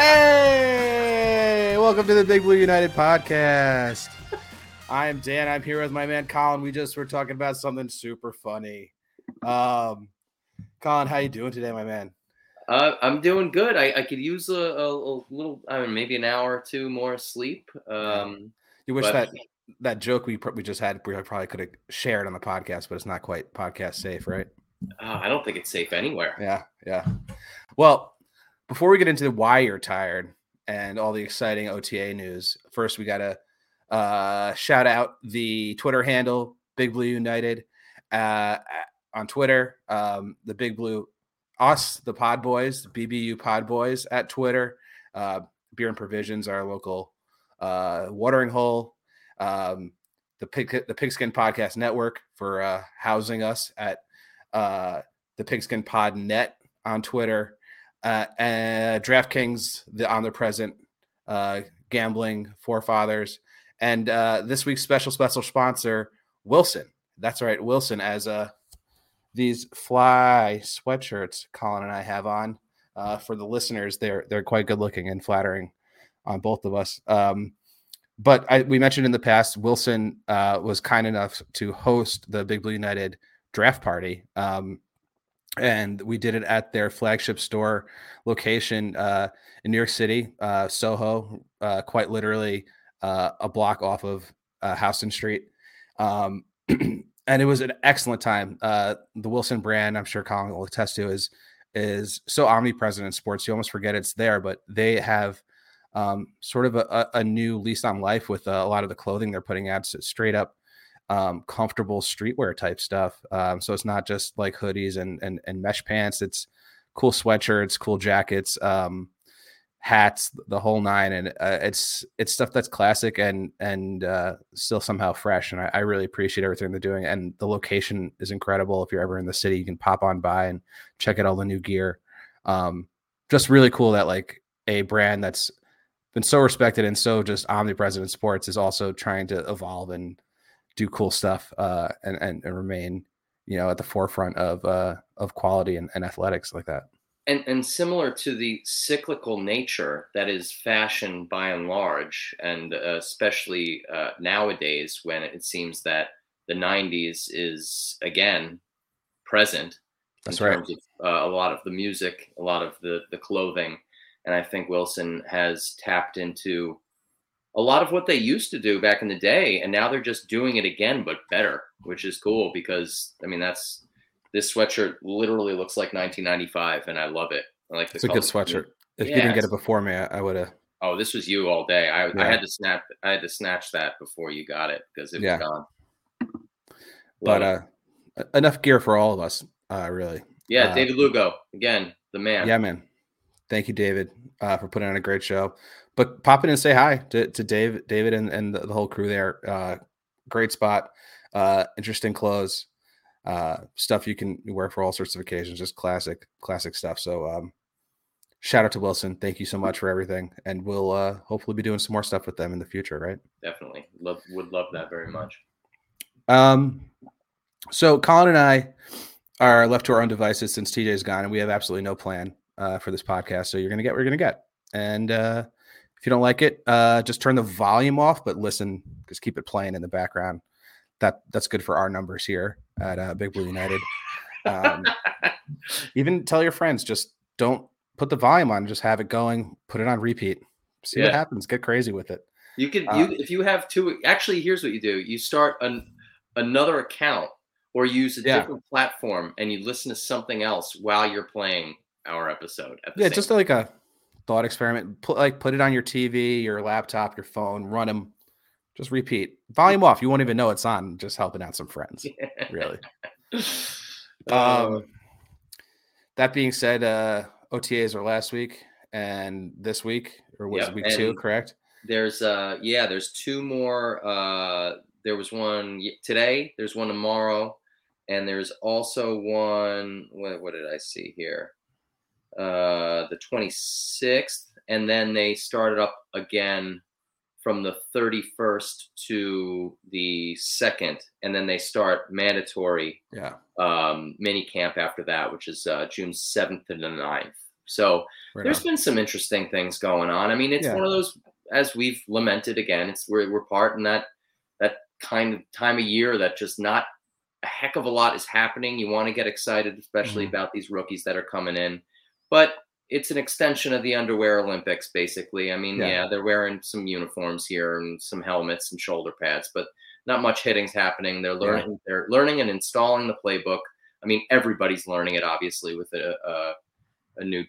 hey, welcome to the Big Blue United podcast. I'm Dan. I'm here with my man Colin. We just were talking about something super funny. Um, Colin, how you doing today, my man? Uh, I'm doing good. I, I could use a, a, a little, I mean, maybe an hour or two more sleep. Um, You wish but- that that joke we we just had we probably could have shared on the podcast, but it's not quite podcast safe, right? uh, I don't think it's safe anywhere. Yeah, yeah. Well, before we get into why you're tired and all the exciting OTA news, first we gotta uh, shout out the Twitter handle Big Blue United uh, on Twitter. Um, the Big Blue, us, the Pod Boys, the BBU Pod Boys at Twitter. Uh, Beer and Provisions, our local uh, watering hole. Um, the Pig, the Pigskin Podcast Network for uh, housing us at uh, the Pigskin Pod Net on Twitter, uh, and DraftKings, the omnipresent uh, gambling forefathers, and uh, this week's special special sponsor, Wilson. That's right, Wilson, as uh, these fly sweatshirts Colin and I have on. Uh, for the listeners, they're they're quite good looking and flattering on both of us. Um, but I, we mentioned in the past, Wilson uh, was kind enough to host the Big Blue United draft party. Um, and we did it at their flagship store location uh, in New York City, uh, Soho, uh, quite literally uh, a block off of uh, Houston Street. Um, and it was an excellent time. The Wilson brand, I'm sure Colin will attest to, is is so omnipresent in sports. You almost forget it's there, but they have um, sort of a, a new lease on life with uh, a lot of the clothing they're putting out. So straight up um, comfortable streetwear type stuff. Um, so it's not just like hoodies and, and and mesh pants. It's cool sweatshirts, cool jackets, um, hats, the whole nine, and uh, it's it's stuff that's classic and and uh, still somehow fresh. And I, I really appreciate everything they're doing. And the location is incredible. If you're ever in the city, you can pop on by and check out all the new gear. Um, just really cool that like a brand that's been so respected and so just omnipresent in sports is also trying to evolve and do cool stuff uh, and, and and remain you know at the forefront of uh, of quality and, and athletics like that. And, and similar to the cyclical nature that is fashion by and large, and uh, especially uh, nowadays when it seems that the 90s is again present That's in right. terms of uh, a lot of the music, a lot of the the clothing, and I think Wilson has tapped into a lot of what they used to do back in the day, and now they're just doing it again, but better, which is cool because I mean that's this sweatshirt literally looks like 1995, and I love it. I like the It's a good sweatshirt. If you didn't get it before me, I, I would have. Oh, this was you all day. I, Yeah. I had to snap. I had to snatch that before you got it because it Yeah. was gone. But Love it. uh, enough gear for all of us, uh, really. yeah, uh, David Lugo again, the man. Yeah, man. Thank you, David, uh, for putting on a great show. But pop in and say hi to, to Dave, David, and, and the, the whole crew there. Uh, great spot, uh, interesting clothes, uh, stuff you can wear for all sorts of occasions. Just classic, classic stuff. So, um, shout out to Wilson. Thank you so much for everything, and we'll uh, hopefully be doing some more stuff with them in the future. Right. definitely love would love that very much. Um, so Colin and I are left to our own devices since TJ's gone, and we have absolutely no plan uh, for this podcast. So you're gonna get what you're gonna get, and uh, if you don't like it, uh, just turn the volume off, but listen, just keep it playing in the background. That that's good for our numbers here at uh, Big Blue United. Um, even tell your friends, just don't put the volume on, just have it going, put it on repeat, see what happens, get crazy with it. You can Uh, you if you have two. Actually, here's what you do: you start an another account or use a Yeah. different platform, and you listen to something else while you're playing our episode. Yeah, just like a thought experiment. Put like put it on your TV, your laptop, your phone, run them. Just repeat. Volume off. You won't even know it's on. Just helping out some friends. Really. Uh, Um, that being said, uh, OTAs are last week and this week, or was Yep, it week two? Correct. there's uh yeah, there's two more. Uh, there was one today. There's one tomorrow, and there's also one. What, what did I see here? Uh, the 26th, and then they started up again from the 31st to the 2nd, and then they start mandatory Yeah. um, mini camp after that, which is uh, June 7th and the 9th. So Right there's on. been some interesting things going on. I mean, it's Yeah. one of those, as we've lamented again, it's we're, we're part in that that kind of time of year that just not a heck of a lot is happening. You want to get excited, especially Mhm. about these rookies that are coming in, but it's an extension of the underwear Olympics, basically. I mean, Yeah. yeah, they're wearing some uniforms here and some helmets and shoulder pads, but not much hitting's happening. They're learning, they're learning and installing the playbook. I mean, everybody's learning it, obviously, with a, a, a new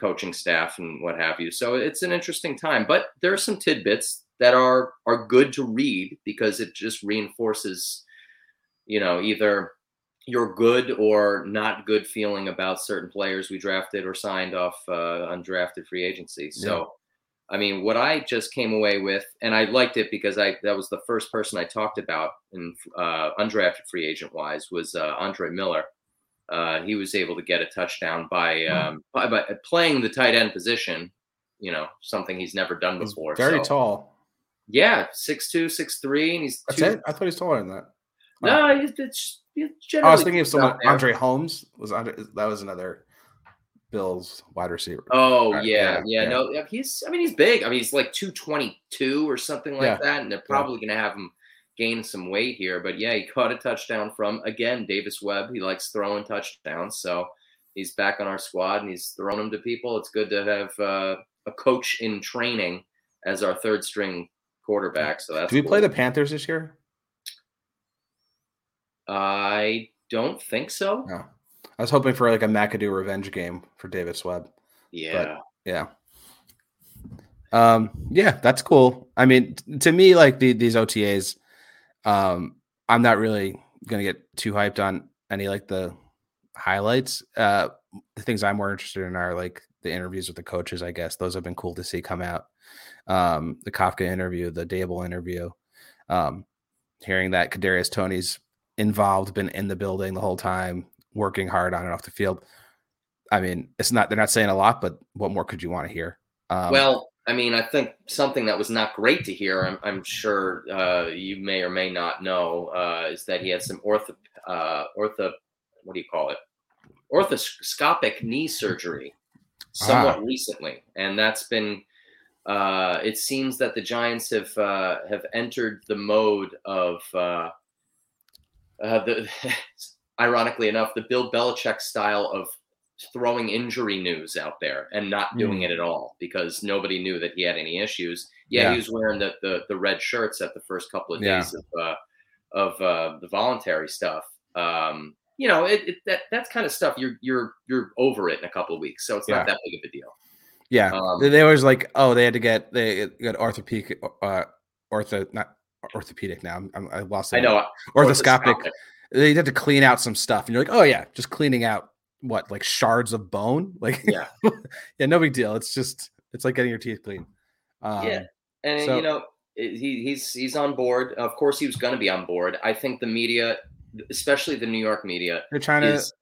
coaching staff and what have you. So it's an interesting time, but there are some tidbits that are are good to read because it just reinforces, you know, either your good or not good feeling about certain players we drafted or signed off uh, undrafted free agency. So, I mean, what I just came away with, and I liked it because I that was the first person I talked about in uh, undrafted free agent wise was uh, Andre Miller. Uh, he was able to get a touchdown by, um, by, by playing the tight end position. You know, something he's never done He's before. very So, tall. Yeah, six two, six three, and he's That's two, it. I thought he's taller than that. No, he's, it's, he's I was thinking of someone. Andre Holmes was Andre, that was another Bills wide receiver. Oh Right, yeah, yeah, yeah, yeah. No, he's. I mean, he's big. I mean, he's like two twenty two or something like Yeah. that, and they're probably going to have him gain some weight here. But yeah, he caught a touchdown from again Davis Webb. He likes throwing touchdowns, so he's back on our squad and he's throwing them to people. It's good to have uh, a coach in training as our third string quarterback. So that's. Do we play the Panthers this year? I don't think so. No. I was hoping for like a McAdoo revenge game for Davis Webb. Yeah. Yeah. Um, yeah, that's cool. I mean, t- to me, like the, these OTAs, um, I'm not really gonna get too hyped on any like the highlights. Uh, the things I'm more interested in are like the interviews with the coaches. I guess those have been cool to see come out. Um, the Kafka interview, the Daboll interview, um, hearing that Kadarius Toney's involved, been in the building the whole time, working hard on and off the field. I mean, it's not they're not saying a lot, but what more could you want to hear? Um, well, I mean, I think something that was not great to hear, I'm, I'm sure uh, you may or may not know, uh, is that he had some ortho, uh, ortho, what do you call it? Orthoscopic knee surgery somewhat Ah. recently. And that's been, uh, it seems that the Giants have, uh, have entered the mode of, uh, the, ironically enough, the Bill Belichick style of throwing injury news out there and not doing Mm. it at all because nobody knew that he had any issues. Yeah, Yeah. he was wearing the, the the red shirts at the first couple of Yeah. days of uh, of uh, the voluntary stuff. Um, you know, it, it that that's kind of stuff you're you're you're over it in a couple of weeks, so it's Yeah. not that big of a deal. yeah, um, they, they always like, oh, they had to get they got orthopedic, uh, ortho, not orthopedic. Now I'm, I lost. I know orthoscopic. orthoscopic. They had to clean out some stuff, and you're like, oh yeah, just cleaning out what like shards of bone. Like, Yeah. yeah, no big deal. It's just it's like getting your teeth clean. Um, Yeah. And So- you know, he he's he's on board. Of course, he was going to be on board. I think the media, especially the New York media, they're trying to is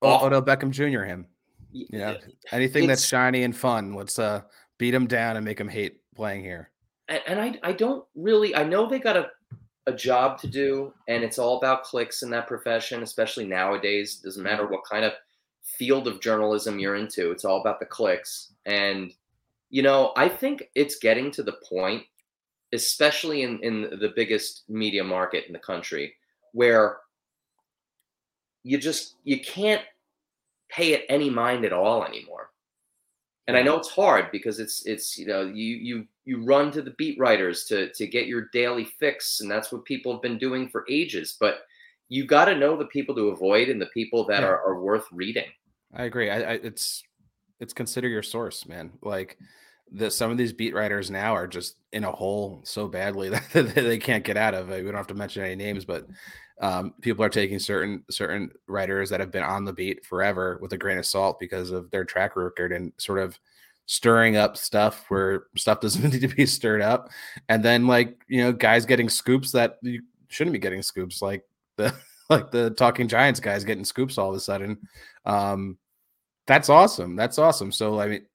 O- awful. Odell Beckham Jr. him. Yeah, anything that's shiny and fun, let's uh beat him down and make him hate playing here. And, and I I don't really I know they got a a job to do and it's all about clicks in that profession especially nowadays. Doesn't matter what kind of field of journalism you're into it's all about the clicks. And you know I think it's getting to the point especially in in the biggest media market in the country where you just you can't pay it any mind at all anymore. And I know it's hard because it's it's you know you you you run to the beat writers to to get your daily fix, and that's what people have been doing for ages. But you got to know the people to avoid and the people that Yeah. are, are worth reading. I agree. I, I it's it's consider your source, man. Like the some of these beat writers now are just in a hole so badly that they can't get out of it. We don't have to mention any names, but um, people are taking certain certain writers that have been on the beat forever with a grain of salt because of their track record and sort of stirring up stuff where stuff doesn't need to be stirred up, and then like you know guys getting scoops that you shouldn't be getting scoops like the like the talking giants guys getting scoops all of a sudden. Um that's awesome. That's awesome. So i mean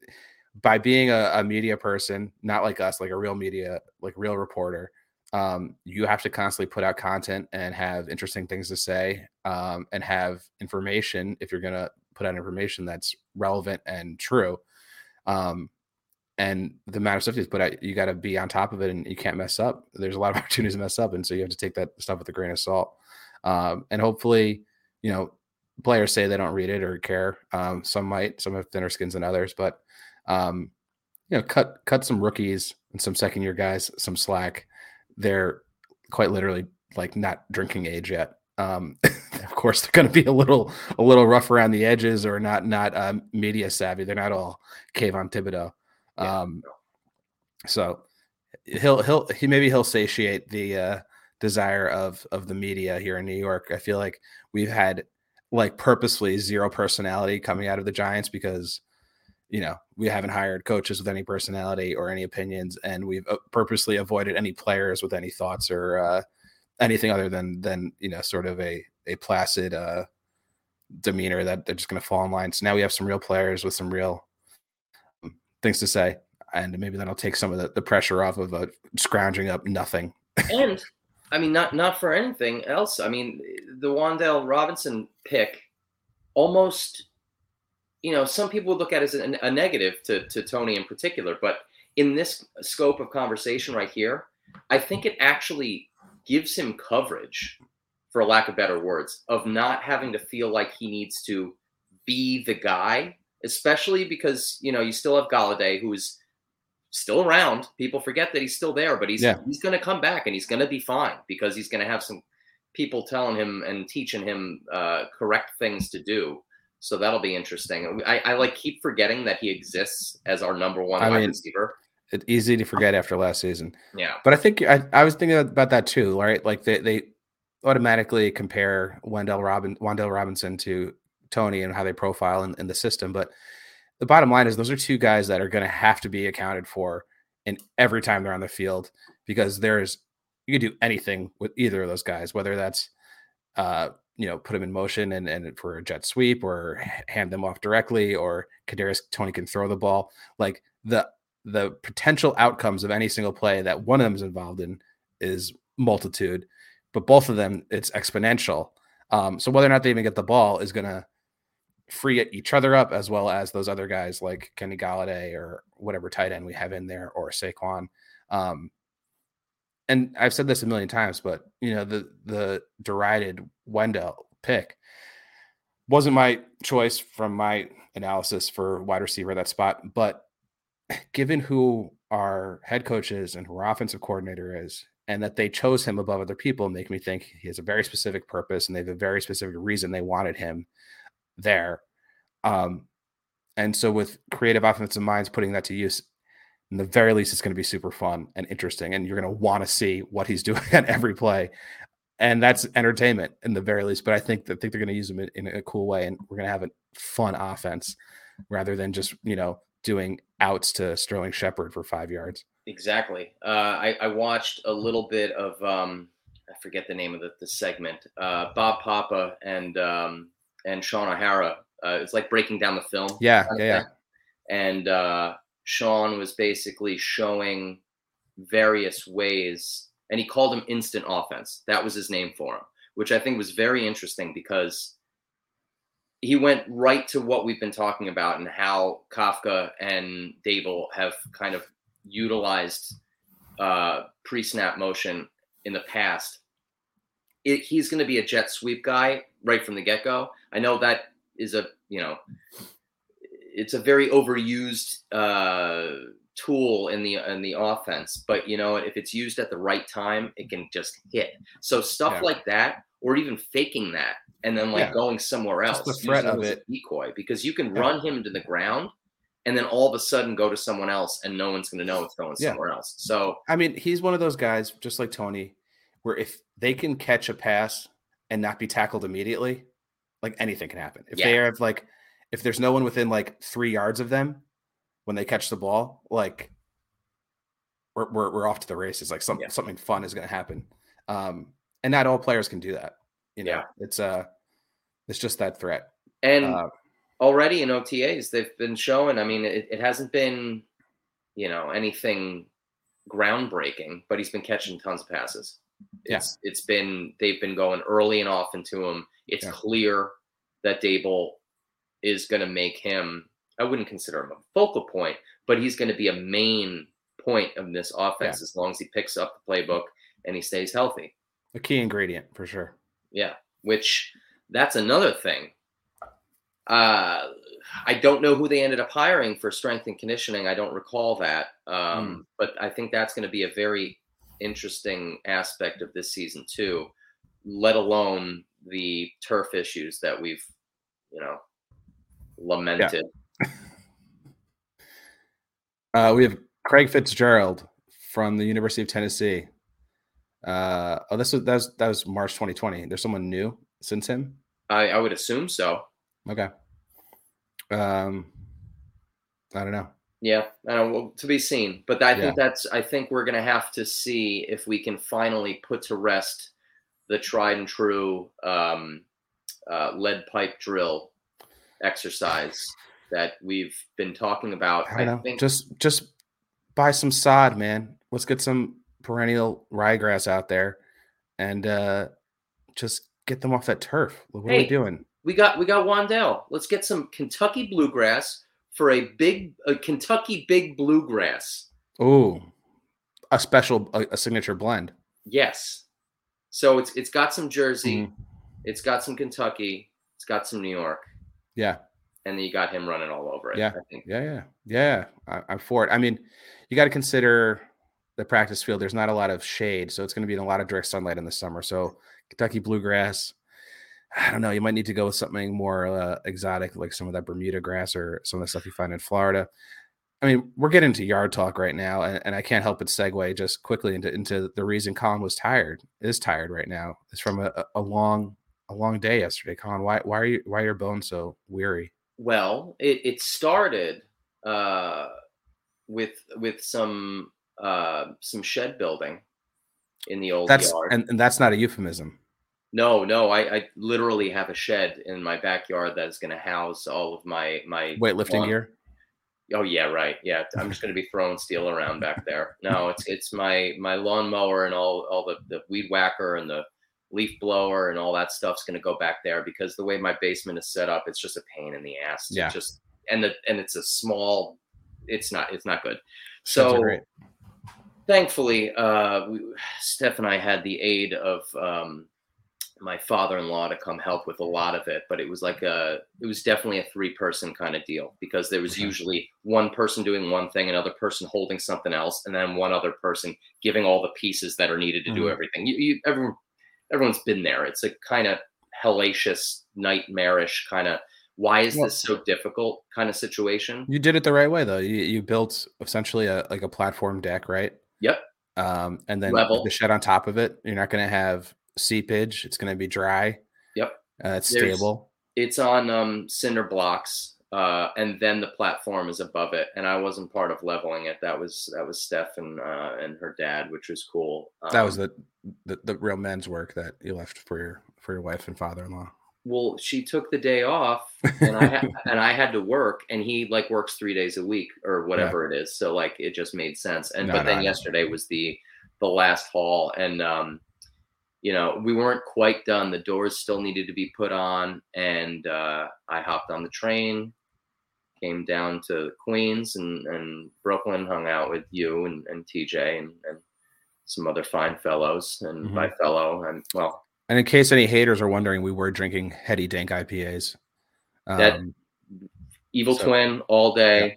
by being a, a media person, not like us, like a real media, like real reporter, um, you have to constantly put out content and have interesting things to say um, and have information if you're going to put out information that's relevant and true. Um, and the amount of stuff put out, you got to be on top of it and you can't mess up. There's a lot of opportunities to mess up. And so you have to take that stuff with a grain of salt. Um, and hopefully, you know, players say they don't read it or care. Um, some might, some have thinner skins than others, but, um, you know, cut, cut some rookies and some second year guys, some slack they're quite literally like not drinking age yet. Um, course, they're going to be a little a little rough around the edges or not not um, media savvy. They're not all Kayvon Thibodeaux. Um, so he'll he'll he maybe he'll satiate the uh, desire of of the media here in New York. I feel like we've had like purposely zero personality coming out of the Giants because you know, we haven't hired coaches with any personality or any opinions, and we've uh, purposely avoided any players with any thoughts or uh, anything other than than you know, sort of a a placid uh, demeanor that they're just going to fall in line. So now we have some real players with some real um, things to say, and maybe that'll take some of the, the pressure off of uh, scrounging up nothing. and I mean, not not for anything else. I mean, the Wan'Dale Robinson pick almost you know, some people would look at it as a, a negative to, to Toney in particular, but in this scope of conversation right here, I think it actually gives him coverage, for lack of better words, of not having to feel like he needs to be the guy, especially because you know you still have Golladay, who's still around. People forget that he's still there, but he's yeah. he's going to come back and he's going to be fine because he's going to have some people telling him and teaching him uh, correct things to do. So that'll be interesting. I, I like keep forgetting that he exists as our number one I wide mean, receiver. It's easy to forget after last season. Yeah. But I think I, I was thinking about that too, right? Like they, they automatically compare Wendell Robin Wan'Dale Robinson to Toney and how they profile in, in the system. But the bottom line is those are two guys that are going to have to be accounted for in every time they're on the field because there's you can do anything with either of those guys, whether that's uh, you know, put them in motion and, and for a jet sweep or hand them off directly or Kadarius Toney can throw the ball. Like the the potential outcomes of any single play that one of them is involved in is multitude, but both of them it's exponential. Um, so whether or not they even get the ball is gonna free each other up as well as those other guys like Kenny Golladay or whatever tight end we have in there or Saquon. Um, and I've said this a million times, but you know, the the derided Wan'Dale pick wasn't my choice from my analysis for wide receiver that spot. But given who our head coach is and who our offensive coordinator is, and that they chose him above other people, make me think he has a very specific purpose and they have a very specific reason they wanted him there. Um, and so, with creative offensive minds putting that to use, in the very least, it's going to be super fun and interesting, and you're going to want to see what he's doing at every play, and that's entertainment in the very least. But I think that think they're going to use him in, in, a cool way, and we're going to have a fun offense rather than just you know doing outs to Sterling Shepard for five yards. Exactly. Uh, I, I, watched a little bit of um, I forget the name of the, the segment. Uh, Bob Papa and um, and Shaun O'Hara. Uh, it's like breaking down the film. Yeah, yeah, yeah. And uh, Shaun was basically showing various ways, and he called him instant offense. That was his name for him, which I think was very interesting because he went right to what we've been talking about and how Kafka and Daboll have kind of utilized uh, pre-snap motion in the past. It, he's going to be a jet sweep guy right from the get-go. I know that is a you know it's a very overused uh, tool in the in the offense. But you know, if it's used at the right time, it can just hit. So stuff yeah. like that, or even faking that, and then like yeah. going somewhere else. Just the threat of it, decoy, because you can yeah. run him to the ground. And then all of a sudden go to someone else, and no one's going to know it's going somewhere else. So I mean, he's one of those guys, just like Toney, where if they can catch a pass and not be tackled immediately, like anything can happen. If they have like if there's no one within like three yards of them when they catch the ball, like we're we're, we're off to the races. Like some, yeah. something fun is going to happen. Um, and not all players can do that. You know, yeah. it's uh, it's just that threat. And uh, already in OTAs they've been showing. I mean, it, it hasn't been, you know, anything groundbreaking, but he's been catching tons of passes. Yeah. It's it's been they've been going early and often to him. It's Yeah. clear that Daboll is going to make him. I wouldn't consider him a focal point, but he's going to be a main point of this offense as long as he picks up the playbook and he stays healthy. A key ingredient for sure. Yeah, which that's another thing. Uh, I don't know who they ended up hiring for strength and conditioning. I don't recall that. Um, But I think that's going to be a very interesting aspect of this season too. Let alone the turf issues that we've, you know, lamented. Uh, we have Craig Fitzgerald from the University of Tennessee. Uh, oh, this was that was that was March 2020. There's someone new since him. I, I would assume so. Okay. Um, I don't know. Yeah, I don't well, to be seen. But I Yeah. think that's. I think we're going to have to see if we can finally put to rest the tried and true um, uh, lead pipe drill exercise that we've been talking about. I don't know. think Just just buy some sod, man. Let's get some perennial ryegrass out there, and uh, just get them off that turf. What are we doing? We got we got Wan'Dale. Let's get some Kentucky bluegrass for a big a Kentucky big bluegrass. Oh, a special, a, a signature blend. Yes. So it's it's got some Jersey, Mhm. it's got some Kentucky, it's got some New York, Yeah, and then you got him running all over it. Yeah. I think. yeah, yeah, yeah. I, I'm for it. I mean, you got to consider the practice field. There's not a lot of shade, so it's going to be in a lot of direct sunlight in the summer. So Kentucky bluegrass. I don't know. You might need to go with something more uh, exotic, like some of that Bermuda grass or some of the stuff you find in Florida. I mean, we're getting to yard talk right now, and, and I can't help but segue just quickly into into the reason Colin was tired, is tired right now. It's from a, a long a long day yesterday. Colin, why why are you why are your bones so weary? Well, it, it started uh, with with some uh, some shed building in the old That's yard. and, and that's not a euphemism. No, no, I, I literally have a shed in my backyard that is going to house all of my my Weightlifting lawn- gear. Oh yeah, right. Yeah, I'm just going to be throwing steel around back there. No, it's it's my my lawnmower and all all the the weed whacker and the leaf blower and all that stuff's going to go back there because the way my basement is set up, it's just a pain in the ass. Yeah. Just and the and it's a small. It's not. It's not good. So thankfully, uh, we, Steph and I had the aid of um, my father-in-law to come help with a lot of it, but it was like a, it was definitely a three-person kind of deal because there was Okay. usually one person doing one thing, another person holding something else, and then one other person giving all the pieces that are needed to do Mhm. everything. You, you, everyone, everyone's been there. It's a kind of hellacious, nightmarish kind of. Why is this so difficult kind of situation? You did it the right way though. You you built essentially a like a platform deck, right? Yep. Um, and then Level. the shed on top of it. You're not going to have seepage. It's going to be dry. Yep. Uh, it's There's- stable. it's on um, cinder blocks, uh, and then the platform is above it. And I wasn't part of leveling it. That was that was Steph and uh, and her dad, which was cool. that was Um, the, the the real men's work that you left for your for your wife and father-in-law. well. She took the day off, and I ha- and I had to work, and he like works three days a week or whatever it is. So like it just made sense. And No, but no, then yesterday was the the last haul, and um, you know we weren't quite done. The doors still needed to be put on, and uh, I hopped on the train, came down to Queens and, and Brooklyn, hung out with you and, and TJ and, and some other fine fellows. And Mhm. by fellow, and well, And in case any haters are wondering, we were drinking heady dank IPAs. That- Um, Evil So- Twin all day.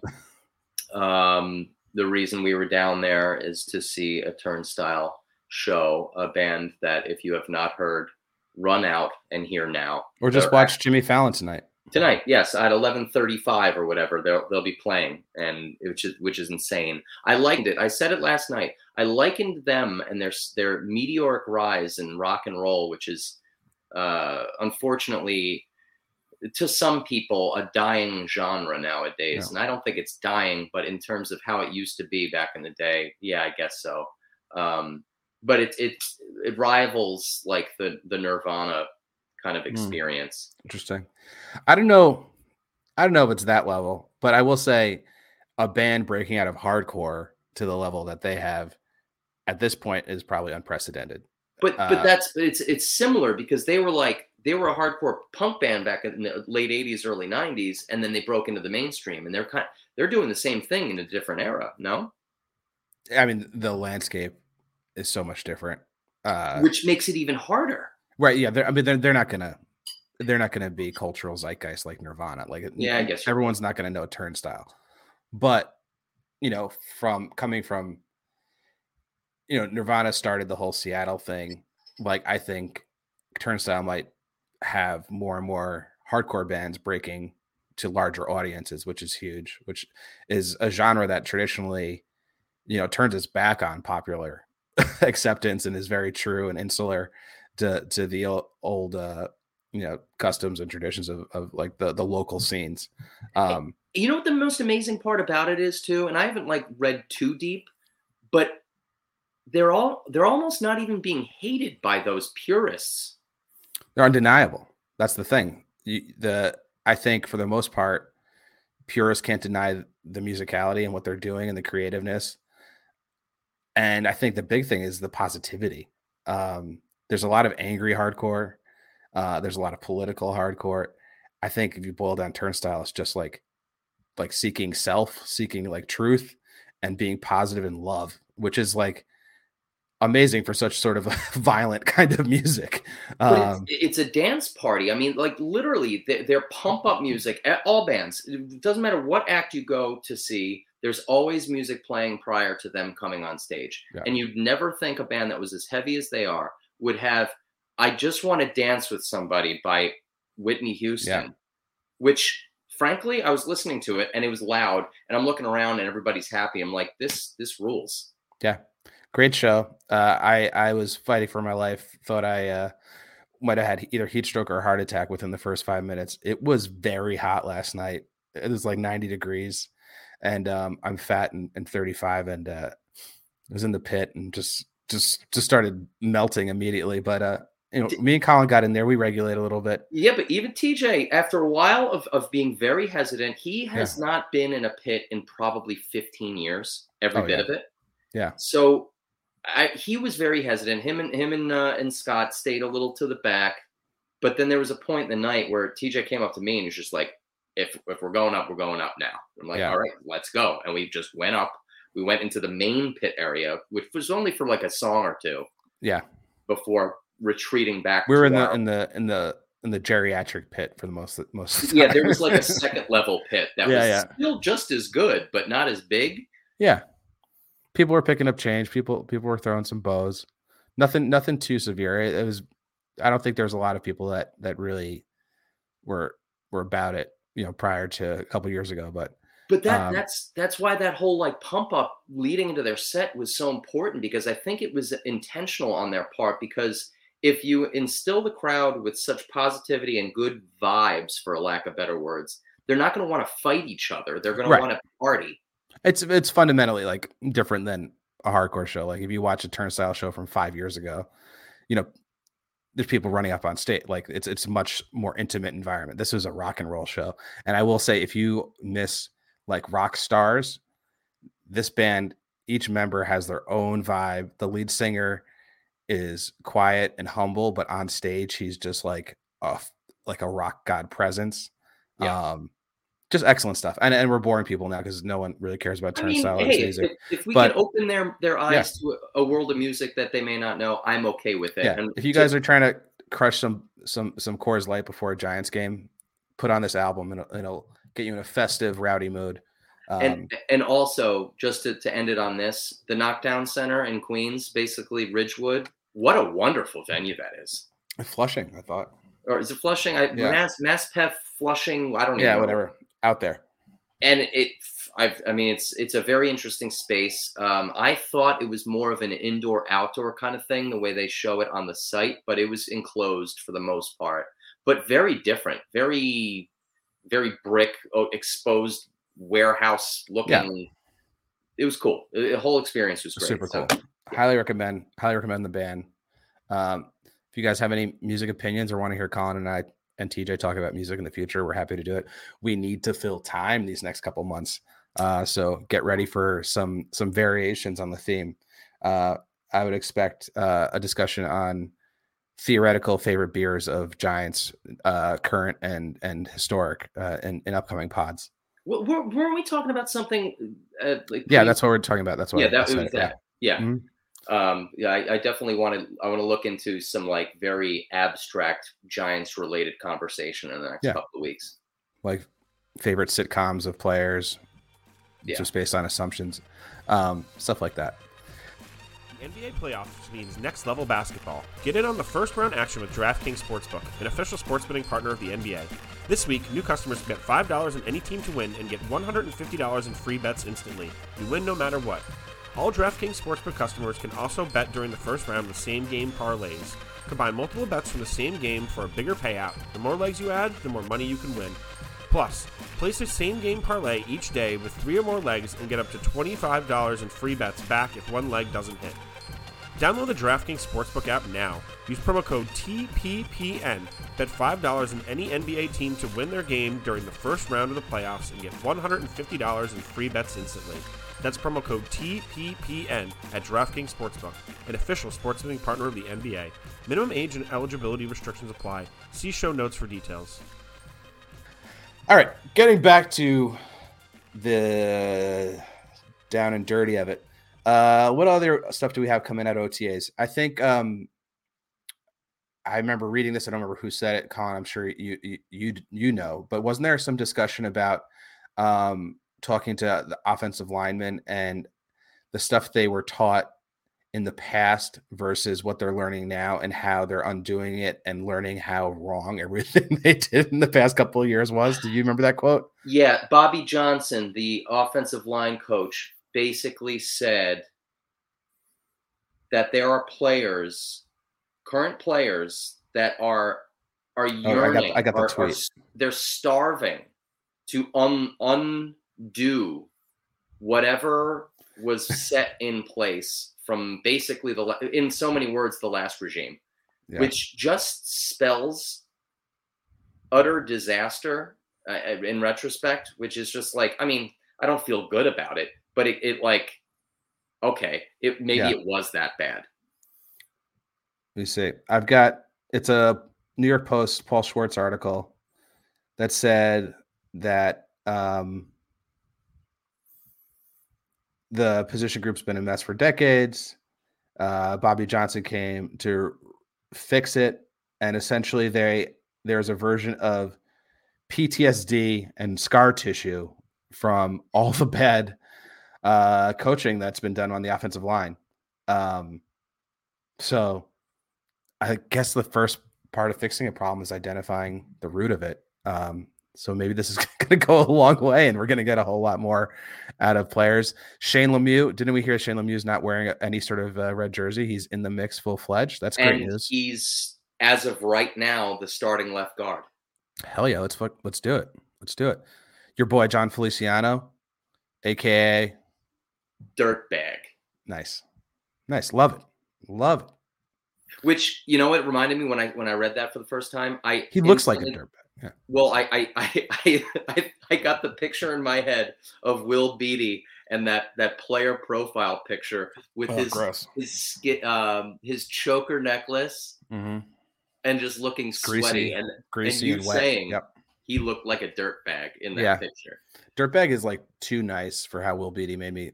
Um, the reason we were down there is to see a Turnstile show, a band that if you have not heard, run out and hear now. or just They're watch Jimmy Fallon tonight. tonight yes at 11:35 or whatever they'll they'll be playing and which is which is insane. I liked it. I said it last night. I likened them and their their meteoric rise in rock and roll which is uh unfortunately to some people a dying genre nowadays. And i don't think it's dying but in terms of how it used to be back in the day yeah i guess so. Um but it it it rivals like the the nirvana kind of Hmm. experience Interesting. I don't know. I don't know if it's that level, but I will say a band breaking out of hardcore to the level that they have at this point is probably unprecedented. But uh, but that's it's it's similar because they were like they were a hardcore punk band back in the late 80s early 90s and then they broke into the mainstream and they're kind they're doing the same thing in a different era no i mean the landscape is so much different uh which makes it even harder. Right yeah i mean they're, they're not gonna they're not gonna be cultural zeitgeist like nirvana like yeah i guess everyone's not gonna know turnstile. But you know from coming from you know nirvana started the whole seattle thing like i think turnstile might have more and more hardcore bands breaking to larger audiences, which is huge, which is a genre that traditionally, you know, turns its back on popular acceptance and is very true and insular to to the old uh you know customs and traditions of, of like the the local scenes um you know what the most amazing part about it is too and i haven't like read too deep but they're all they're almost not even being hated by those purists they're undeniable. That's the thing. You, the I think for the most part, purists can't deny the musicality and what they're doing and the creativeness. And I think the big thing is the positivity. Um, there's a lot of angry hardcore. Uh, there's a lot of political hardcore. I think if you boil down Turnstile, it's just like like seeking self, seeking like truth, and being positive in love, which is like amazing for such sort of violent kind of music. Um, it's, it's, a dance party. I mean, like literally, they're, pump up music at all bands. It doesn't matter what act you go to see. There's always music playing prior to them coming on stage, yeah. and you'd never think a band that was as heavy as they are would have "I Just Want to Dance with Somebody" by Whitney Houston, yeah. which frankly, I was listening to it and it was loud, and I'm looking around and everybody's happy. I'm like, this this rules. Yeah, Great show. Uh, I I was fighting for my life. Thought I uh, might have had either heat stroke or heart attack within the first five minutes. It was very hot last night. It was like 90 degrees, and um, I'm fat and, and 35, and uh, I was in the pit and just just just started melting immediately. But uh, you know, me and Colin got in there. We regulate a little bit. Yeah, but even TJ, after a while of, of being very hesitant, he has yeah. not been in a pit in probably 15 years, every oh, bit yeah. of it. Yeah. So I, he was very hesitant. Him and him and uh, and Scott stayed a little to the back, but then there was a point in the night where TJ came up to me and was just like, "If if we're going up, we're going up now." I'm like, yeah. "All right, let's go." And we just went up. We went into the main pit area, which was only for like a song or two. Yeah. Before retreating back. We were in the in the in the in the geriatric pit for the most most. The yeah, there was like a second level pit that yeah, was yeah. still just as good, but not as big. Yeah people were picking up change. People people were throwing some bows. Nothing nothing too severe. It, it was. I don't think there was a lot of people that that really were were about it. You know, prior to a couple years ago, but but that um, that's that's why that whole like pump up leading into their set was so important because I think it was intentional on their part because if you instill the crowd with such positivity and good vibes for a lack of better words, they're not going to want to fight each other. They're going right. to want to party. It's it's fundamentally like different than a hardcore show. Like if you watch a turnstile show from five years ago, you know, there's people running up on stage. Like it's it's a much more intimate environment. This was a rock and roll show. And I will say if you miss like rock stars, this band, each member has their own vibe. The lead singer is quiet and humble, but on stage he's just like a like a rock god presence. Yeah. Um just excellent stuff. And, and we're boring people now because no one really cares about turnstile I mean, hey, if, if, we but, can open their their eyes yeah. to a, world of music that they may not know, I'm okay with it. Yeah. And if you guys are trying to crush some some some Coors Light before a Giants game, put on this album and it'll, it'll get you in a festive, rowdy mood. Um, and and also just to, to end it on this, the Knockdown Center in Queens, basically Ridgewood. What a wonderful venue that is. Flushing, I thought. Or is it Flushing? I, yeah. Mass Mass Flushing. I don't know. Yeah, whatever out there. And it, I've, I mean, it's it's a very interesting space. Um, I thought it was more of an indoor outdoor kind of thing, the way they show it on the site, but it was enclosed for the most part. But very different, very, very brick exposed warehouse looking. Yeah. It was cool. The whole experience was great. Super cool. So, yeah. Highly recommend. Highly recommend the band. Um, if you guys have any music opinions or want to hear Colin and I and TJ talk about music in the future, we're happy to do it. We need to fill time these next couple months. Uh, so get ready for some some variations on the theme. Uh, I would expect uh, a discussion on theoretical favorite beers of Giants, uh, current and and historic, uh, in, in upcoming pods. Were, weren't we talking about something? Uh, like Yeah, that's what we're talking about. That's what. yeah, I that was that. Yeah. Mhm. Um, yeah, I, I definitely want to. I want to look into some like very abstract Giants related conversation in the next Yeah. couple of weeks. Like favorite sitcoms of players, Yeah. just based on assumptions, um, stuff like that. The NBA playoffs means next level basketball. Get in on the first round action with DraftKings Sportsbook, an official sports betting partner of the NBA. This week, new customers bet $5 on any team to win and get $150 in free bets instantly. You win no matter what. All DraftKings Sportsbook customers can also bet during the first round with same game parlays. Combine multiple bets from the same game for a bigger payout. The more legs you add, the more money you can win. Plus, place a same game parlay each day with three or more legs and get up to $25 in free bets back if one leg doesn't hit. Download the DraftKings Sportsbook app now. Use promo code TPPN. Bet $5 in any NBA team to win their game during the first round of the playoffs and get $150 in free bets instantly. That's promo code TPPN at DraftKings Sportsbook, an official sports betting partner of the NBA. Minimum age and eligibility restrictions apply. See show notes for details. All right, getting back to the down and dirty of it. Uh, what other stuff do we have coming out of OTAs? I think um, I remember reading this. I don't remember who said it, Colin. I'm sure you you you, you know, but wasn't there some discussion about um, talking to the offensive linemen and the stuff they were taught in the past versus what they're learning now and how they're undoing it and learning how wrong everything they did in the past couple of years was. Do you remember that quote? Yeah, Bobby Johnson, the offensive line coach, basically said that there are players, current players, that are are Oh, I got- yearning. I got the are- are tweet. s- they're starving to un, un, undo whatever was set in place from basically the in so many words the last regime Yeah. which just spells utter disaster uh, in retrospect which is just like i mean i don't feel good about it but it, it like okay it maybe Yeah. it was that bad Let me see. I've got it's a New York Post Paul Schwartz article that said that um, the position group's been a mess for decades. Uh, Bobby Johnson came to fix it, and essentially they there's a version of PTSD and scar tissue from all the bad uh, coaching that's been done on the offensive line. Um, so I guess the first part of fixing a problem is identifying the root of it. Um, so maybe this is going to go a long way, and we're going to get a whole lot more out of players. Shane Lemieux, didn't we hear Shane Lemieux's not wearing any sort of uh, red jersey? He's in the mix, full fledged. That's great and news. he's as of right now the starting left guard Hell yeah, let's fuck, let's do it. Let's do it. Your boy Jon Feliciano, aka dirtbag nice, nice, love it, love it. which you know what reminded me when i when i read that for the first time i He looks like a dirtbag. Yeah. Well, I I, I I I I got the picture in my head of Will Beatty and that that player profile picture with Oh, his gross. his um his choker necklace Mm-hmm. and just looking Greasy, sweaty and Greasy you and saying- Yep. he looked like a dirt bag in that Yeah. picture. Dirtbag is like too nice for how Will Beatty made me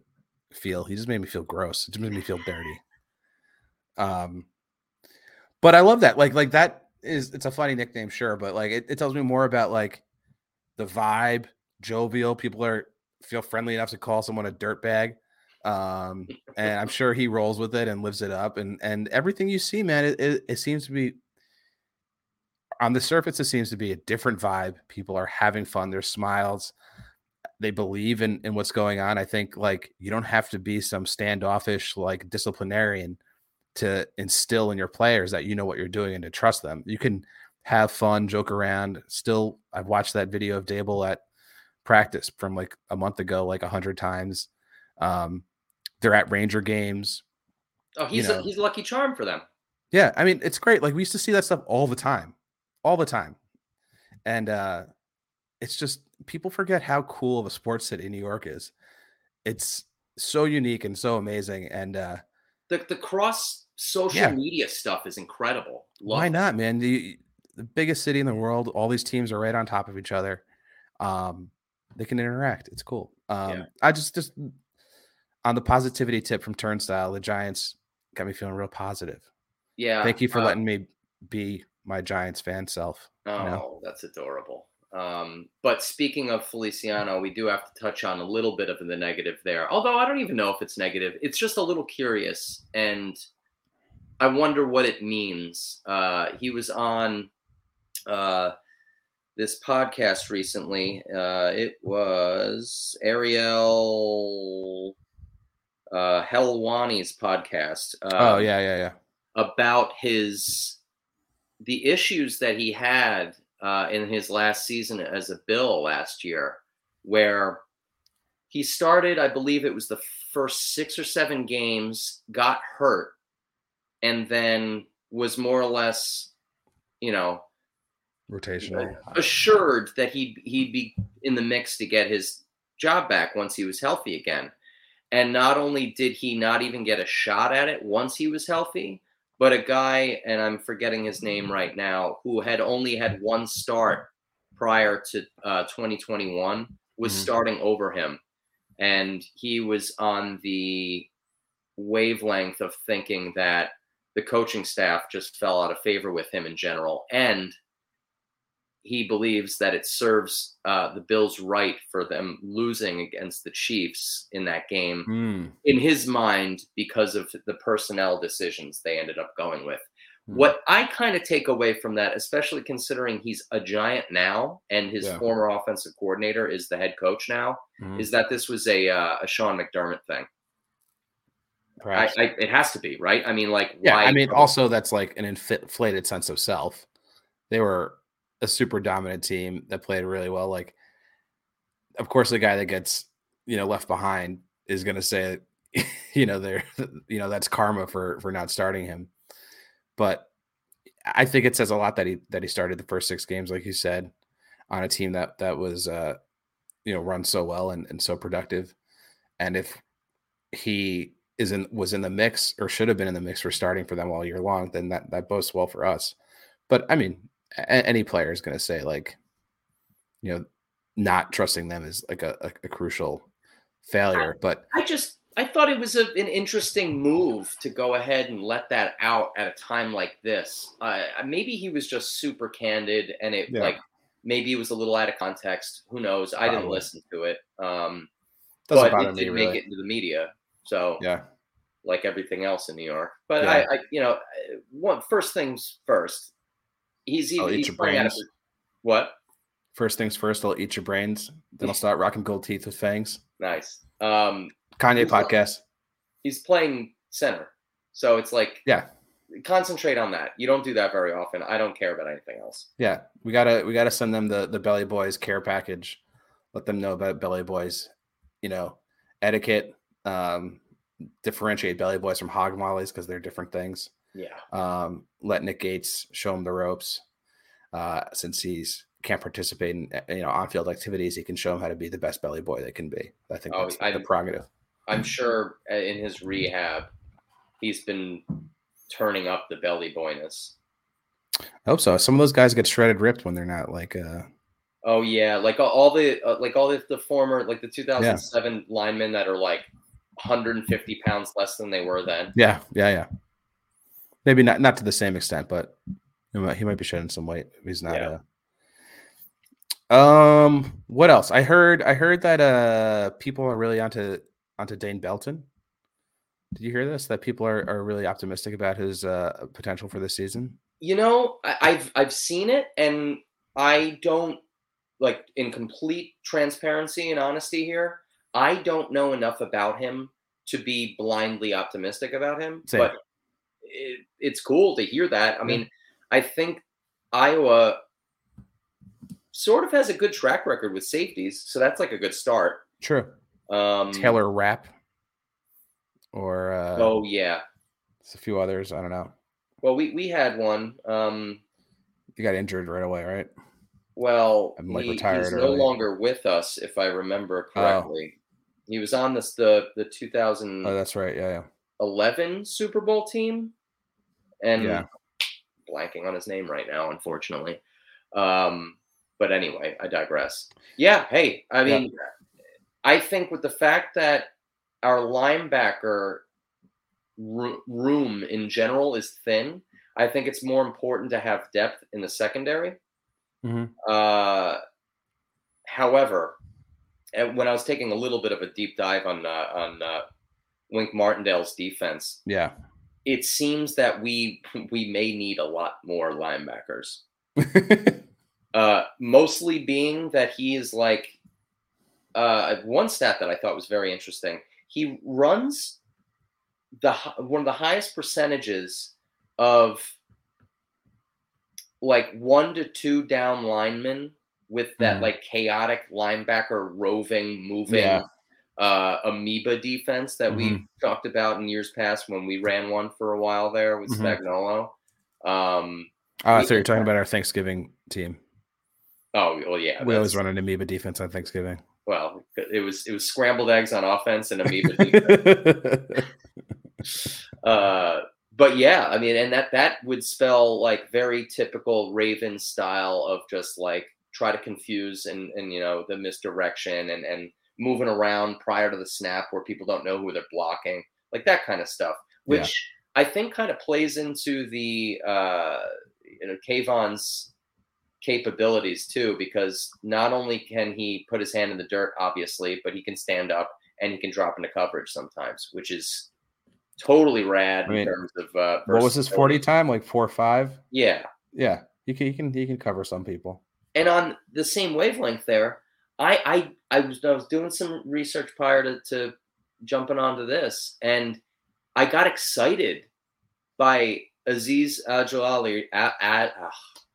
feel. He just made me feel gross. It just made me feel dirty. Um, but I love that. Like, like that is it's a funny nickname, sure, but like it, it tells me more about like the vibe, jovial. People are feel friendly enough to call someone a dirtbag. Um, and I'm sure he rolls with it and lives it up. And and everything you see, man, it, it, it seems to be on the surface, it seems to be a different vibe. People are having fun. There's smiles. They believe in, in what's going on. I think like you don't have to be some standoffish like disciplinarian to instill in your players that you know what you're doing and to trust them. You can have fun, joke around. Still, I've watched that video of Daboll at practice from like a month ago, like a hundred times. Um, they're at Ranger games. Oh, he's know. a, he's a lucky charm for them. Yeah, I mean, it's great. Like we used to see that stuff all the time, all the time. and uh, it's just people forget how cool of a sports city New York is. It's so unique and so amazing, and uh, the the cross social Yeah. media stuff is incredible. Love why not, man? The the biggest city in the world, all these teams are right on top of each other. Um, they can interact. It's cool. Um, Yeah. I just just on the positivity tip from Turnstile, the Giants got me feeling real positive. Yeah. Thank you for uh, letting me be my Giants fan self. Oh, know? that's adorable. Um, but speaking of Feliciano, we do have to touch on a little bit of the negative there. Although I don't even know if it's negative. It's just a little curious, and I wonder what it means. Uh, he was on uh, this podcast recently. Uh, it was Ariel uh, Helwani's podcast. oh um, yeah, yeah, yeah. about his the issues that he had uh, in his last season as a Bill last year, where he started, I believe it was the first six or seven games, got hurt, and then was more or less, you know, Rotational. assured that he'd he'd be in the mix to get his job back once he was healthy again. And not only did he not even get a shot at it once he was healthy, but a guy, and I'm forgetting his name right now, who had only had one start prior to uh, 2021 was Mhm. starting over him. And he was on the wavelength of thinking that the coaching staff just fell out of favor with him in general. And he believes that it serves uh, the Bills right for them losing against the Chiefs in that game Hmm. in his mind because of the personnel decisions they ended up going with. Hmm. What I kind of take away from that, especially considering he's a giant now and his Yeah. former offensive coordinator is the head coach now, Mhm. is that this was a uh, a Sean McDermott thing. I. I, it has to be right. I mean, like, yeah, why? I mean, also that's like an inflated sense of self. They were a super dominant team that played really well. Like, of course, the guy that gets you know left behind is going to say, you know, they're you know that's karma for for not starting him. But I think it says a lot that he that he started the first six games, like you said, on a team that that was uh you know run so well and, and so productive. And if he is in was in the mix or should have been in the mix for starting for them all year long, then that that bodes well for us. But I mean, a- any player is going to say like, you know, not trusting them is like a, a, a crucial failure. But I just I thought it was a, an interesting move to go ahead and let that out at a time like this. Uh, maybe he was just super candid, and it Yeah. like maybe it was a little out of context. Who knows? I didn't listen to it, um, doesn't but bother it me did really. make it into the media. So Yeah, like everything else in New York. But Yeah. I, I, you know, uh, one first things first. He's I'll eat he's your playing of what? first things first, I'll eat your brains. Then I'll start rocking gold teeth with fangs. Nice. Um, Kanye that? podcast. he's playing center, so it's like Yeah, concentrate on that. You don't do that very often. I don't care about anything else. yeah. We gotta we gotta send them the the Belly Boys care package. Let them know about Belly Boys. You know, etiquette. Um, differentiate Belly Boys from Hog Mollies because they're different things. Yeah. um, let Nick Gates show him the ropes. Uh, since he's can't participate in uh, you know on-field activities, he can show him how to be the best belly boy they can be. I think Oh, that's I- the prerogative. I'm sure uh, in his rehab, he's been turning up the belly boyness. I hope so. Some of those guys get shredded ripped when they're not like uh Oh yeah, like all- the uh, like all the, the former like the 2007 linemen that are like 150 pounds less than they were then. yeah yeah yeah. Maybe not not to the same extent, but he might, he might be shedding some weight if he's not. Yeah. Uh... Um, what else? I heard I heard that uh people are really onto onto Dane Belton. Did you hear this? That people are, are really optimistic about his uh potential for this season. You know, I, I've I've seen it, and I don't like in complete transparency and honesty here. I don't know enough about him to be blindly optimistic about him, Same. but it, it's cool to hear that. I mean, I think Iowa sort of has a good track record with safeties, so that's like a good start. True. Um, Taylor Rapp, or uh, Oh yeah. there's a few others. I don't know. Well, we we had one. Um, He got injured right away, right? Well, I'm, like, he- retired he's no longer with us, if I remember Oh. correctly. He was on this the the 2011 Oh, that's right. Yeah, yeah. 11 Super Bowl team, and Yeah. blanking on his name right now, unfortunately. Um, but anyway, I digress. Yeah, hey, I Yeah. mean, I think with the fact that our linebacker room in general is thin, I think it's more important to have depth in the secondary. Mhm. Uh, however, uh, when I was taking a little bit of a deep dive on uh, on uh, Wink Martindale's defense, Yeah. it seems that we we may need a lot more linebackers. Uh, mostly being that he is like uh, one stat that I thought was very interesting. He runs the one of the highest percentages of like one to two down linemen with that Mhm. like chaotic linebacker roving moving Yeah. uh, amoeba defense that we talked about in years past when we ran one for a while there with Mhm. Spagnuolo. Um, Oh, We- thought you're talking about our Thanksgiving team. oh well, yeah. we always run an amoeba defense on Thanksgiving. Well, it was it was scrambled eggs on offense and amoeba defense. uh, but yeah, I mean, and that that would spell like very typical Raven style of just like try to confuse and and you know the misdirection and and moving around prior to the snap where people don't know who they're blocking, like that kind of stuff, Yeah. which I think kind of plays into the uh, you know Kayvon's capabilities too, because not only can he put his hand in the dirt, obviously, but he can stand up and he can drop into coverage sometimes, which is totally rad I mean, in terms of uh, what was his forty time? Like four or five? Yeah, Yeah, he can. He can. He can cover some people. And on the same wavelength there, I I I was I was doing some research prior to, to jumping onto this, and I got excited by Azeez Ajalali. Uh,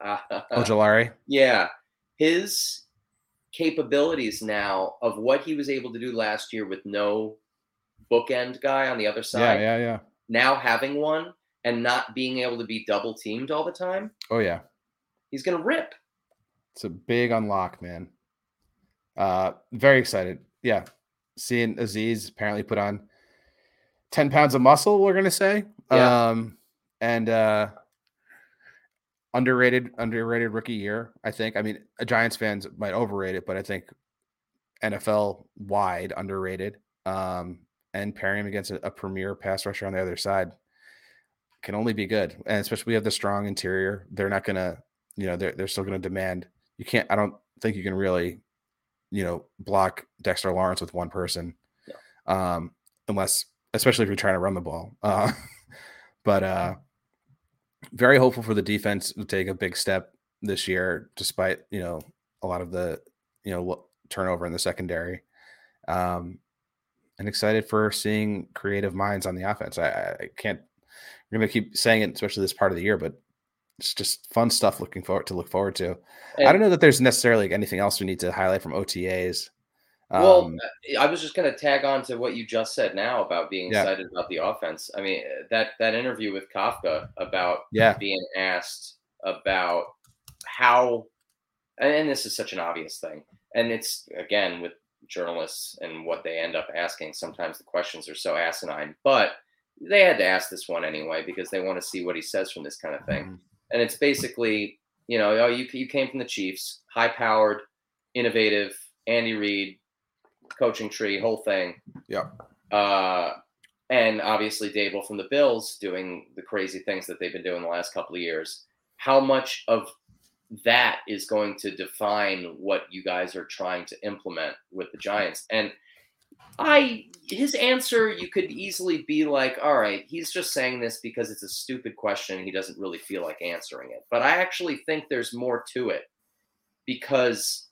uh, Ojulari. Yeah, his capabilities now of what he was able to do last year with no bookend guy on the other side. Yeah, yeah, yeah. now having one and not being able to be double teamed all the time, Oh yeah. he's gonna rip. It's a big unlock, man. Uh, very excited. Yeah, seeing Azeez apparently put on ten pounds of muscle. We're gonna say, Yeah. um, and uh, underrated, underrated rookie year. I think. I mean, uh, Giants fans might overrate it, but I think NFL wide underrated. Um, and pairing him against a, a premier pass rusher on the other side can only be good. And especially we have the strong interior. They're not gonna, you know, they're they're still gonna demand. You can't. I don't think you can really, you know, block Dexter Lawrence with one person, um, unless, especially if you're trying to run the ball. Uh, but uh, very hopeful for the defense to take a big step this year, despite you know a lot of the you know turnover in the secondary. Um, and excited for seeing creative minds on the offense. I, I I can't. We're gonna keep saying it, especially this part of the year, but it's just fun stuff. Looking forward to look forward to. I don't know that there's necessarily anything else we need to highlight from OTAs. well, Um, uh, I was just gonna tag on to what you just said now about being Yeah. excited about the offense. I mean, uh, that that interview with Kafka about yeah, being asked about how and this is such an obvious thing and it's again with journalists and what they end up asking sometimes the questions are so asinine but they had to ask this one anyway because they want to see what he says from this kind of thing Mhm. And it's basically you know oh you, you came from the chiefs high powered innovative andy reid coaching tree whole thing yeah, uh, and obviously Daboll from the Bills doing the crazy things that they've been doing the last couple of years. How much of that is going to define what you guys are trying to implement with the Giants? And I, his answer, you could easily be like, all right, he's just saying this because it's a stupid question. He doesn't really feel like answering it. But I actually think there's more to it because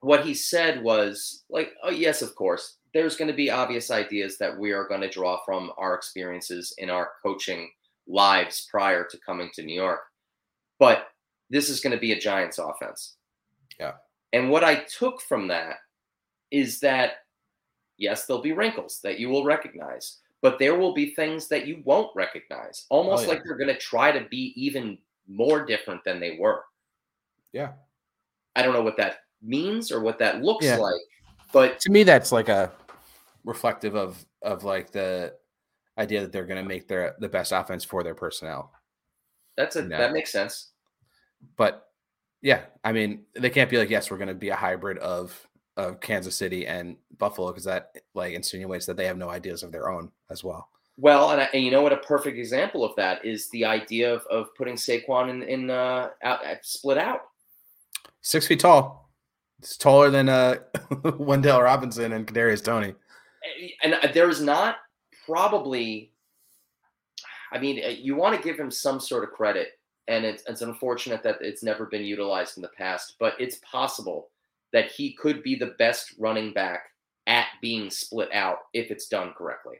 what he said was like, oh, yes, of course, there's going to be obvious ideas that we are going to draw from our experiences in our coaching lives prior to coming to New York. But this is going to be a Giants offense. Yeah. And what I took from that is that, yes, there'll be wrinkles that you will recognize, but there will be things that you won't recognize, almost oh, yeah. like they're going to try to be even more different than they were. yeah. I don't know what that means or what that looks Yeah. like, but To me, that's like a reflective of of like the idea that they're going to make their the best offense for their personnel. that's a No. that makes sense. But yeah, I mean, they can't be like, yes, we're going to be a hybrid of of Kansas City and Buffalo because that like insinuates that they have no ideas of their own as well. Well, and, I, and you know what? A perfect example of that is the idea of, of putting Saquon in, in uh, out, uh, split out. Six feet tall. It's taller than uh Wan'Dale Robinson and Kadarius Toney. And uh, there is not probably, I mean, uh, you want to give him some sort of credit, and it's, it's unfortunate that it's never been utilized in the past, but it's possible that he could be the best running back at being split out if it's done correctly.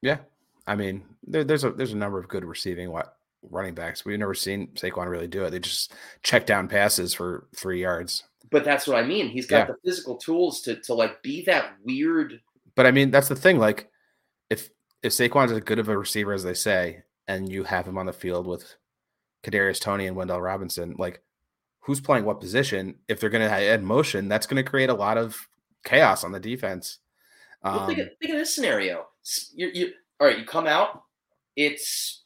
Yeah, I mean, there, there's a there's a number of good receiving what running backs. We've never seen Saquon really do it. They just check down passes for three yards. But that's what I mean. He's got Yeah. the physical tools to to like be that weird. But I mean, that's the thing. Like, if if Saquon's as good of a receiver as they say, and you have him on the field with Kadarius Toney and Wan'Dale Robinson, like, who's playing what position? If they're going to add motion, that's going to create a lot of chaos on the defense. Well, think, Um, of, think of this scenario. S- You, you, all right, you come out. It's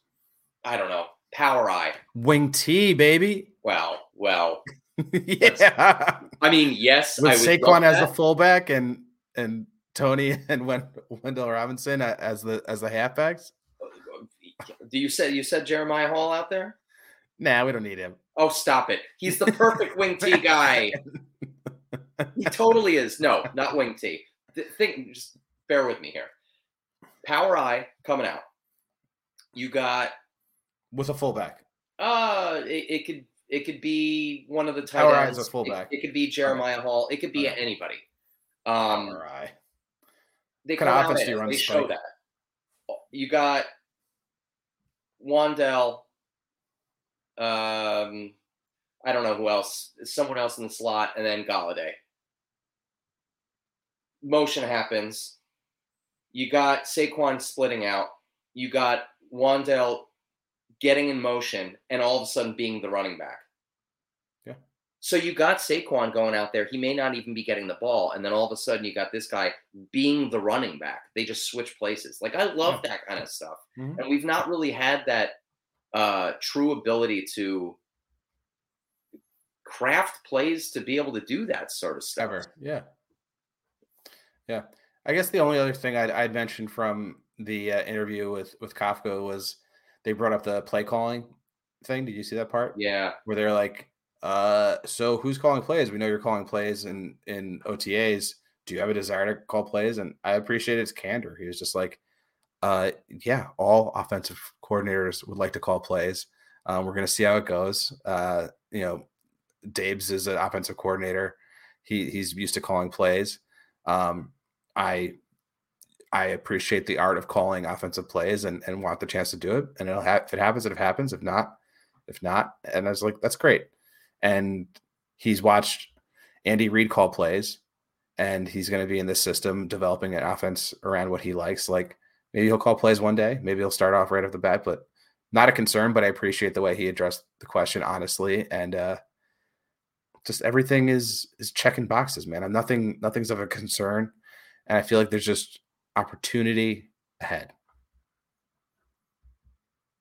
I don't know power I. wing T, baby. Well, well. yeah. I mean, yes, I with would Saquon as the that. fullback and and Toney and Wen- Wan'Dale Robinson as the as the halfbacks. Do you said you said Jeremiah Hall out there? Nah, we don't need him. Oh, stop it! He's the perfect wing T guy. He totally is. No, not wing T. Th- think, just bear with me here. Power I coming out. You got With a fullback. Uh, it, it could it could be one of the tight Power I is a fullback. It, it could be Jeremiah Hall. It could be anybody. Um, All right. they Kinda offense do you run, They show that. You got Wan'Dale. Um, I don't know who else. Someone else in the slot, and then Golladay. Motion happens. You got Saquon splitting out. You got Wan'Dale getting in motion, and all of a sudden being the running back. Yeah. So you got Saquon going out there. He may not even be getting the ball, and then all of a sudden you got this guy being the running back. They just switch places. Like I love that kind of stuff, Mhm. and we've not really had that uh, true ability to craft plays to be able to do that sort of stuff. Ever. Yeah. Yeah. I guess the only other thing I'd, I'd mentioned from the uh, interview with with Kafka was they brought up the play calling thing. Did you see that part? Yeah, where they're like, uh, so who's calling plays? We know you're calling plays in in OTAs. Do you have a desire to call plays? And I appreciate his candor. He was just like, uh, yeah, all offensive coordinators would like to call plays. Um, we're gonna see how it goes. Uh, you know, Dabes is an offensive coordinator. He he's used to calling plays. Um, I I appreciate the art of calling offensive plays and, and want the chance to do it. And it'll have if it happens, it happens. If not, if not, and I was like, that's great. And he's watched Andy Reid call plays, and he's going to be in this system developing an offense around what he likes. Like maybe he'll call plays one day, maybe he'll start off right off the bat, but not a concern. But I appreciate the way he addressed the question honestly, and uh, just everything is is checking boxes, man. I'm nothing nothing's of a concern, and I feel like there's just opportunity ahead.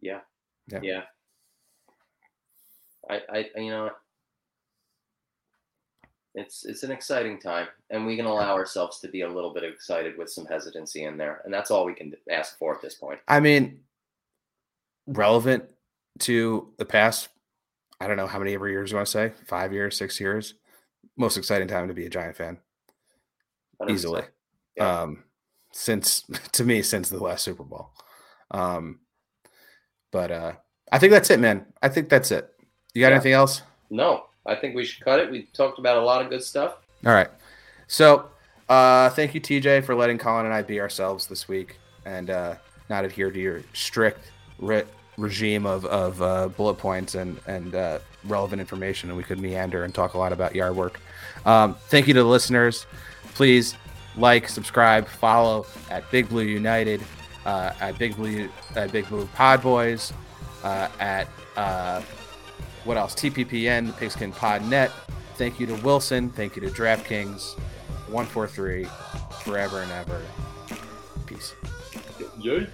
yeah, Yeah. yeah. I, I, you know, it's it's an exciting time, and we can allow ourselves to be a little bit excited with some hesitancy in there, and that's all we can ask for at this point. I mean, relevant to the past, I don't know how many ever years you want to say, five years, six years. Most exciting time to be a Giant fan, 100%. easily. Yeah. Um, since to me, since the last Super Bowl. Um, but uh, I think that's it, man. I think that's it. You got Yeah. anything else? No, I think we should cut it. We talked about a lot of good stuff. All right. So, uh, thank you, TJ, for letting Colin and I be ourselves this week and uh, not adhere to your strict re- regime of, of uh, bullet points and and uh, relevant information, and we could meander and talk a lot about yard work. Um, thank you to the listeners. Please like, subscribe, follow at Big Blue United, uh, at Big Blue at Big Blue Pod Boys, uh, at uh, what else? TPPN, the Pigskin Pod Net, Thank you to Wilson. Thank you to DraftKings. 143 forever and ever. Peace. Yay.